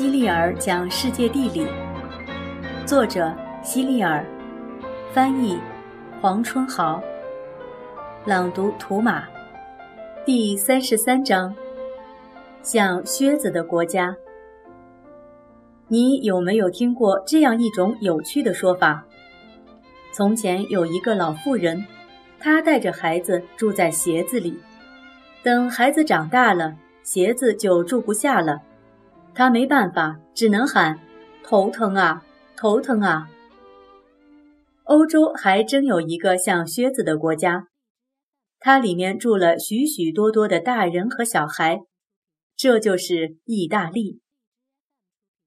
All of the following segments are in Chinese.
希利尔讲世界地理，作者希利尔，翻译黄春豪，朗读图马，第三十三章，像靴子的国家。你有没有听过这样一种有趣的说法？从前有一个老妇人，她带着孩子住在鞋子里，等孩子长大了，鞋子就住不下了。他没办法，只能喊：“头疼啊，头疼啊！”欧洲还真有一个像靴子的国家，它里面住了许许多多的大人和小孩，这就是意大利。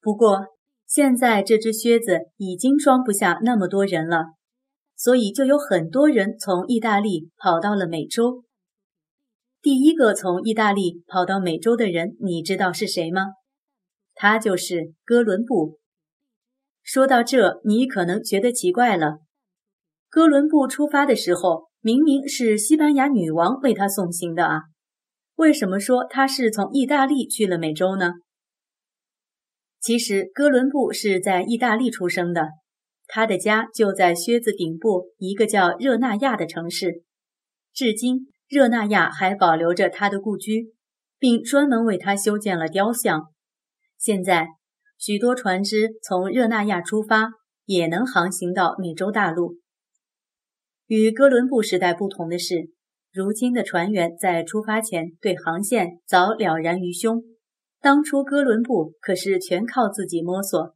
不过，现在这只靴子已经装不下那么多人了，所以就有很多人从意大利跑到了美洲。第一个从意大利跑到美洲的人，你知道是谁吗？他就是哥伦布。说到这，你可能觉得奇怪了。哥伦布出发的时候，明明是西班牙女王为他送行的啊，为什么说他是从意大利去了美洲呢？其实，哥伦布是在意大利出生的，他的家就在靴子顶部一个叫热那亚的城市。至今，热那亚还保留着他的故居，并专门为他修建了雕像。现在，许多船只从热那亚出发，也能航行到美洲大陆。与哥伦布时代不同的是，如今的船员在出发前对航线早了然于胸。当初哥伦布可是全靠自己摸索。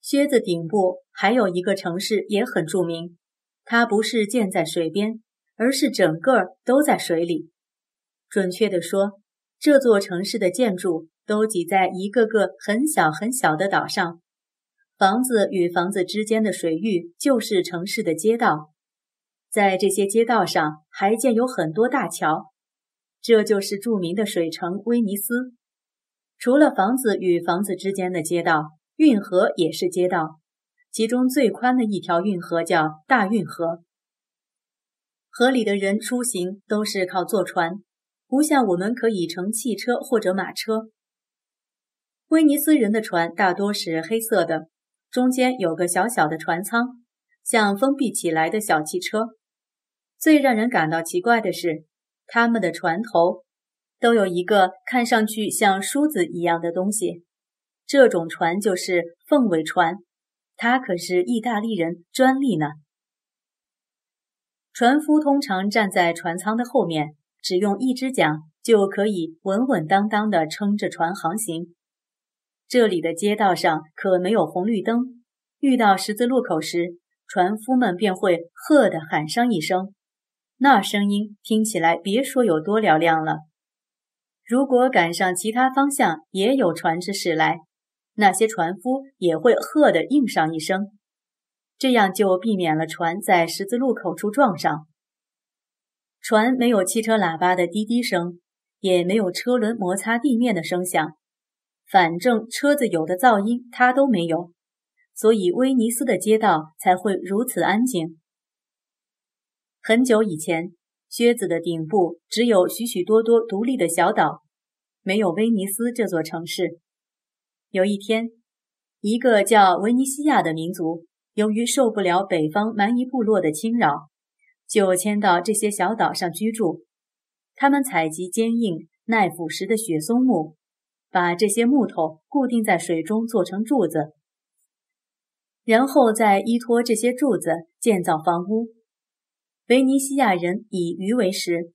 靴子顶部还有一个城市也很著名，它不是建在水边，而是整个都在水里。准确地说，这座城市的建筑。都挤在一个个很小很小的岛上，房子与房子之间的水域就是城市的街道，在这些街道上还建有很多大桥，这就是著名的水城威尼斯。除了房子与房子之间的街道，运河也是街道，其中最宽的一条运河叫大运河。河里的人出行都是靠坐船，不像我们可以乘汽车或者马车。威尼斯人的船大多是黑色的，中间有个小小的船舱，像封闭起来的小汽车。最让人感到奇怪的是，他们的船头都有一个看上去像梳子一样的东西。这种船就是凤尾船，它可是意大利人专利呢。船夫通常站在船舱的后面，只用一只桨就可以稳稳当当地撑着船航行。这里的街道上可没有红绿灯，遇到十字路口时，船夫们便会喝的喊上一声，那声音听起来别说有多嘹亮了。如果赶上其他方向也有船只驶来，那些船夫也会喝的应上一声，这样就避免了船在十字路口处撞上。船没有汽车喇叭的滴滴声，也没有车轮摩擦地面的声响。反正车子有的噪音它都没有，所以威尼斯的街道才会如此安静。很久以前，靴子的顶部只有许许多多独立的小岛，没有威尼斯这座城市。有一天，一个叫维尼西亚的民族，由于受不了北方蛮夷部落的侵扰，就迁到这些小岛上居住。他们采集坚硬耐腐蚀的雪松木。把这些木头固定在水中，做成柱子，然后再依托这些柱子建造房屋。维尼西亚人以鱼为食，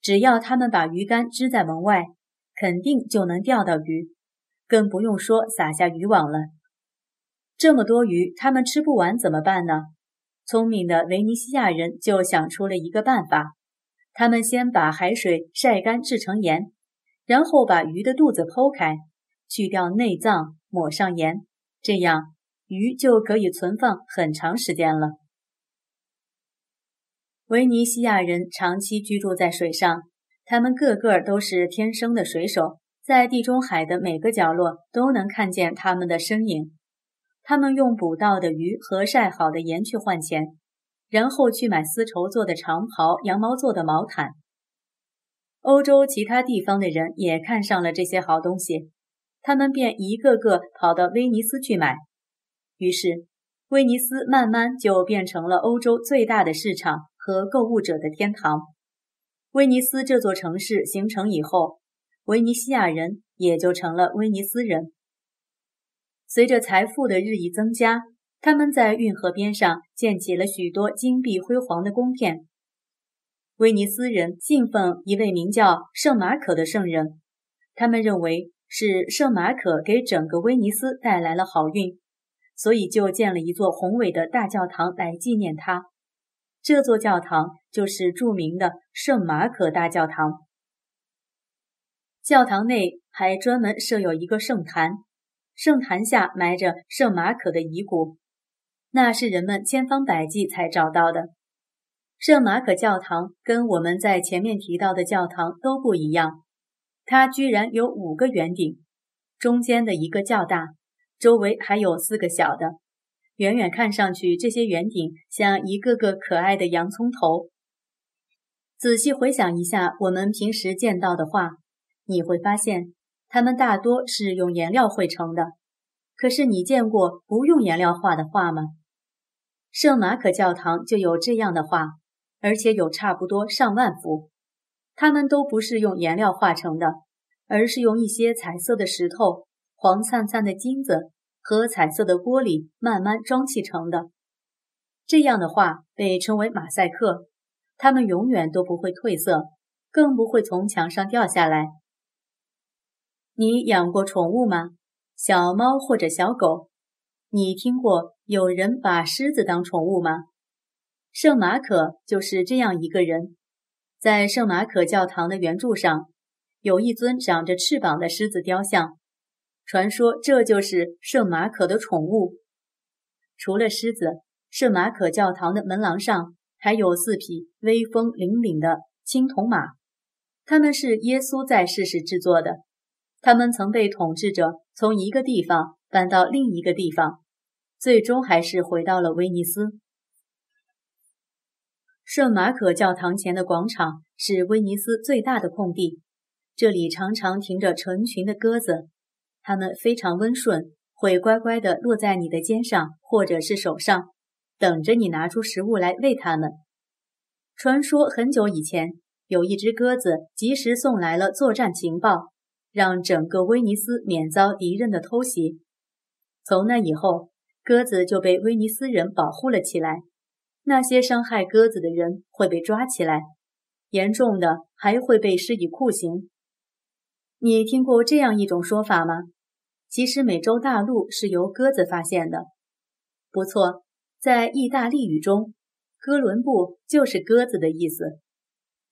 只要他们把鱼竿支在门外，肯定就能钓到鱼，更不用说撒下渔网了。这么多鱼，他们吃不完怎么办呢？聪明的维尼西亚人就想出了一个办法，他们先把海水晒干，制成盐。然后把鱼的肚子剖开，去掉内脏，抹上盐，这样鱼就可以存放很长时间了。维尼西亚人长期居住在水上，他们个个都是天生的水手，在地中海的每个角落都能看见他们的身影。他们用捕到的鱼和晒好的盐去换钱，然后去买丝绸做的长袍、羊毛做的毛毯。欧洲其他地方的人也看上了这些好东西，他们便一个个跑到威尼斯去买。于是，威尼斯慢慢就变成了欧洲最大的市场和购物者的天堂。威尼斯这座城市形成以后，维尼西亚人也就成了威尼斯人。随着财富的日益增加，他们在运河边上建起了许多金碧辉煌的宫殿。威尼斯人信奉一位名叫圣马可的圣人，他们认为是圣马可给整个威尼斯带来了好运，所以就建了一座宏伟的大教堂来纪念他。这座教堂就是著名的圣马可大教堂。教堂内还专门设有一个圣坛，圣坛下埋着圣马可的遗骨，那是人们千方百计才找到的。圣马可教堂跟我们在前面提到的教堂都不一样，它居然有五个圆顶，中间的一个较大，周围还有四个小的。远远看上去，这些圆顶像一个个可爱的洋葱头。仔细回想一下我们平时见到的画，你会发现它们大多是用颜料绘成的。可是你见过不用颜料画的画吗？圣马可教堂就有这样的画。而且有差不多上万幅，它们都不是用颜料画成的，而是用一些彩色的石头、黄灿灿的金子和彩色的玻璃慢慢装砌成的。这样的画被称为马赛克，它们永远都不会褪色，更不会从墙上掉下来。你养过宠物吗？小猫或者小狗？你听过有人把狮子当宠物吗？圣马可就是这样一个人，在圣马可教堂的圆柱上，有一尊长着翅膀的狮子雕像，传说这就是圣马可的宠物。除了狮子，圣马可教堂的门廊上还有四匹威风凛凛的青铜马，它们是耶稣在世时制作的，他们曾被统治者从一个地方搬到另一个地方，最终还是回到了威尼斯。圣马可教堂前的广场是威尼斯最大的空地，这里常常停着成群的鸽子，它们非常温顺，会乖乖地落在你的肩上或者是手上，等着你拿出食物来喂它们。传说很久以前，有一只鸽子及时送来了作战情报，让整个威尼斯免遭敌人的偷袭。从那以后，鸽子就被威尼斯人保护了起来。那些伤害鸽子的人会被抓起来，严重的还会被施以酷刑。你听过这样一种说法吗？其实美洲大陆是由鸽子发现的。不错，在意大利语中，哥伦布就是鸽子的意思。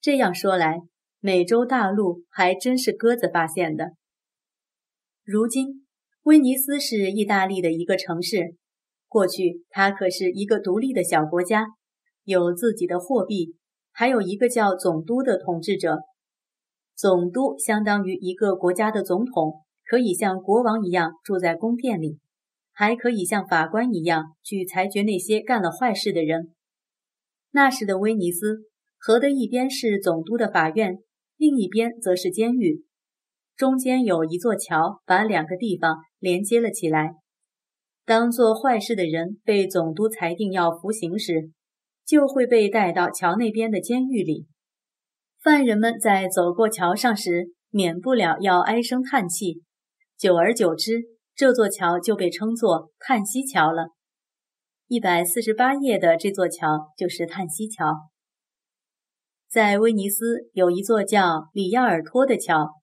这样说来，美洲大陆还真是鸽子发现的。如今，威尼斯是意大利的一个城市。过去，它可是一个独立的小国家，有自己的货币，还有一个叫总督的统治者。总督相当于一个国家的总统，可以像国王一样住在宫殿里，还可以像法官一样去裁决那些干了坏事的人。那时的威尼斯，河的一边是总督的法院，另一边则是监狱，中间有一座桥，把两个地方连接了起来。当做坏事的人被总督裁定要服刑时，就会被带到桥那边的监狱里。犯人们在走过桥上时，免不了要唉声叹气。久而久之，这座桥就被称作叹息桥了。一百四十八页的这座桥就是叹息桥。在威尼斯有一座叫里亚尔托的桥，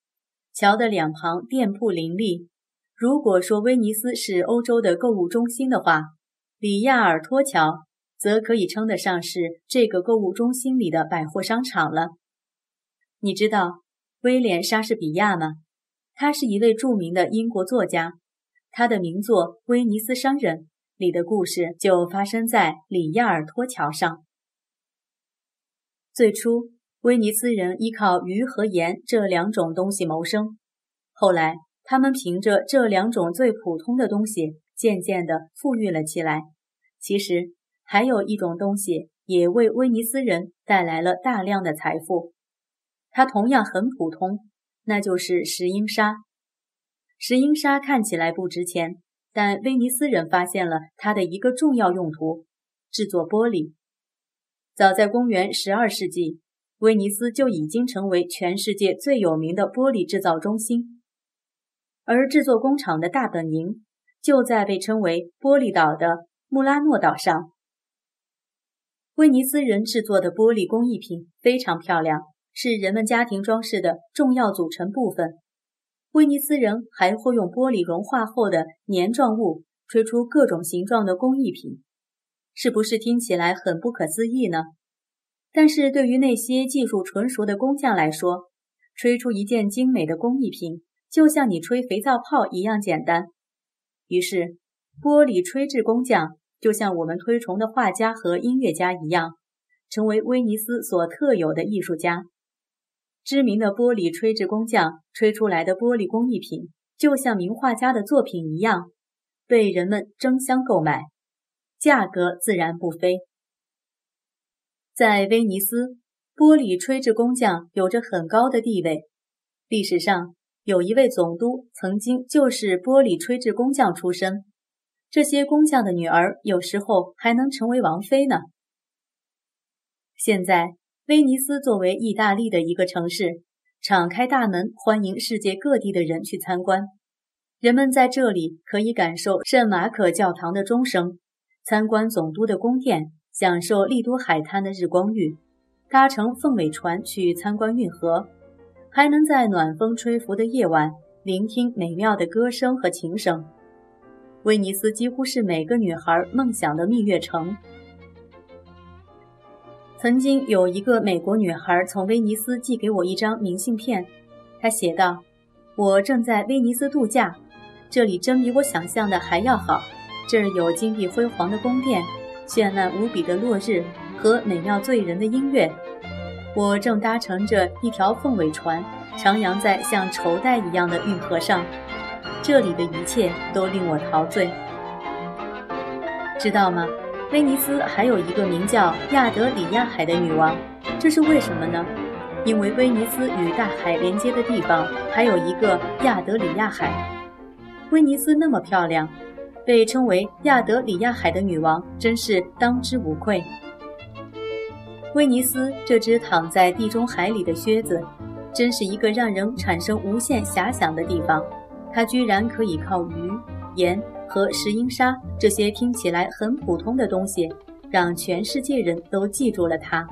桥的两旁店铺林立。如果说威尼斯是欧洲的购物中心的话，里亚尔托桥则可以称得上是这个购物中心里的百货商场了。你知道威廉·莎士比亚吗？他是一位著名的英国作家，他的名作《威尼斯商人》里的故事就发生在里亚尔托桥上。最初，威尼斯人依靠鱼和盐这两种东西谋生，后来。他们凭着这两种最普通的东西，渐渐地富裕了起来。其实，还有一种东西也为威尼斯人带来了大量的财富，它同样很普通，那就是石英砂。石英砂看起来不值钱，但威尼斯人发现了它的一个重要用途——制作玻璃。早在公元十二世纪，威尼斯就已经成为全世界最有名的玻璃制造中心，而制作工厂的大本营就在被称为“玻璃岛”的穆拉诺岛上。威尼斯人制作的玻璃工艺品非常漂亮，是人们家庭装饰的重要组成部分。威尼斯人还会用玻璃融化后的粘状物吹出各种形状的工艺品。是不是听起来很不可思议呢？但是对于那些技术纯熟的工匠来说，吹出一件精美的工艺品，就像你吹肥皂泡一样简单。于是，玻璃吹制工匠就像我们推崇的画家和音乐家一样，成为威尼斯所特有的艺术家。知名的玻璃吹制工匠吹出来的玻璃工艺品，就像名画家的作品一样，被人们争相购买。价格自然不菲。在威尼斯，玻璃吹制工匠有着很高的地位。历史上，有一位总督曾经就是玻璃吹制工匠出身。这些工匠的女儿有时候还能成为王妃呢。现在，威尼斯作为意大利的一个城市，敞开大门欢迎世界各地的人去参观。人们在这里可以感受圣马可教堂的钟声。参观总督的宫殿，享受丽都海滩的日光浴，搭乘凤尾船去参观运河，还能在暖风吹拂的夜晚聆听美妙的歌声和琴声。威尼斯几乎是每个女孩梦想的蜜月城。曾经有一个美国女孩从威尼斯寄给我一张明信片，她写道：“我正在威尼斯度假，这里真比我想象的还要好。”这儿有金碧辉煌的宫殿，绚烂无比的落日和美妙醉人的音乐。我正搭乘着一条凤尾船，徜徉在像绸带一样的运河上。这里的一切都令我陶醉。知道吗？威尼斯还有一个名叫亚德里亚海的女王，这是为什么呢？因为威尼斯与大海连接的地方还有一个亚德里亚海。威尼斯那么漂亮。被称为亚德里亚海的女王，真是当之无愧。威尼斯这只躺在地中海里的靴子，真是一个让人产生无限遐想的地方。它居然可以靠鱼、盐和石英砂这些听起来很普通的东西，让全世界人都记住了它。